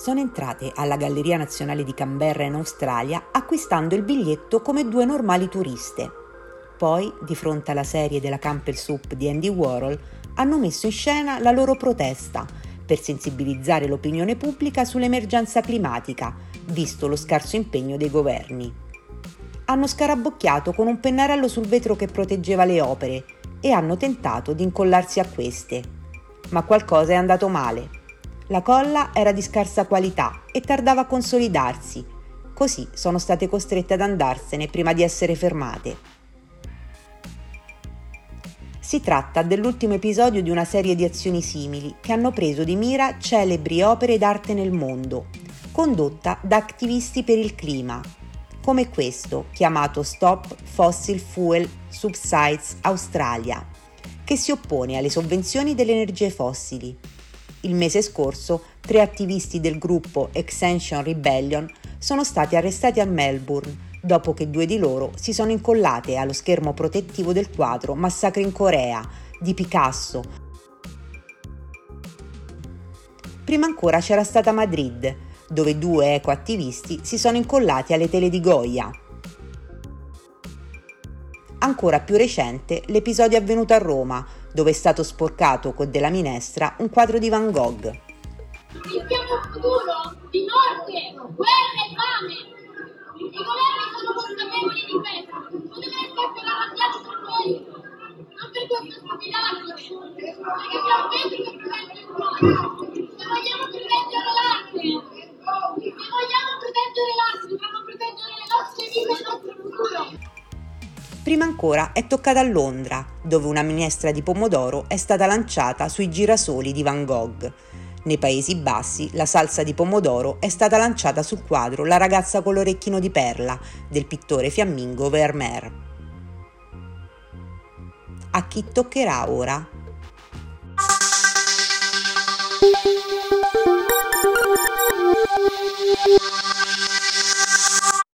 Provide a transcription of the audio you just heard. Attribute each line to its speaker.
Speaker 1: sono entrate alla Galleria Nazionale di Canberra in Australia acquistando il biglietto come due normali turiste. Poi, di fronte alla serie della Campbell Soup di Andy Warhol, hanno messo in scena la loro protesta per sensibilizzare l'opinione pubblica sull'emergenza climatica, visto lo scarso impegno dei governi. Hanno scarabocchiato con un pennarello sul vetro che proteggeva le opere e hanno tentato di incollarsi a queste. Ma qualcosa è andato male. La colla era di scarsa qualità e tardava a consolidarsi, così sono state costrette ad andarsene prima di essere fermate. Si tratta dell'ultimo episodio di una serie di azioni simili che hanno preso di mira celebri opere d'arte nel mondo, condotta da attivisti per il clima, come questo chiamato Stop Fossil Fuel Subsides Australia, che si oppone alle sovvenzioni delle energie fossili. Il mese scorso tre attivisti del gruppo Extension Rebellion sono stati arrestati a Melbourne dopo che due di loro si sono incollate allo schermo protettivo del quadro Massacre in Corea di Picasso. Prima ancora c'era stata Madrid, dove due ecoattivisti si sono incollati alle tele di Goya. Ancora più recente l'episodio avvenuto a Roma, dove è stato sporcato con della minestra un quadro di Van Gogh.
Speaker 2: Rischiamo un futuro di morte, guerra e fame. I governi sono consapevoli di questo, non devono essere arrabbiati con noi, non per questo stupidaggine, perché siamo quelli che proteggono il cuore. Se vogliamo proteggere l'arte, se vogliamo proteggere l'arte, dobbiamo proteggere le nostre vite e nostro futuro.
Speaker 1: Prima ancora è toccata a Londra, dove una minestra di pomodoro è stata lanciata sui girasoli di Van Gogh. Nei Paesi Bassi la salsa di pomodoro è stata lanciata sul quadro La ragazza con l'orecchino di perla del pittore fiammingo Vermeer. A chi toccherà ora?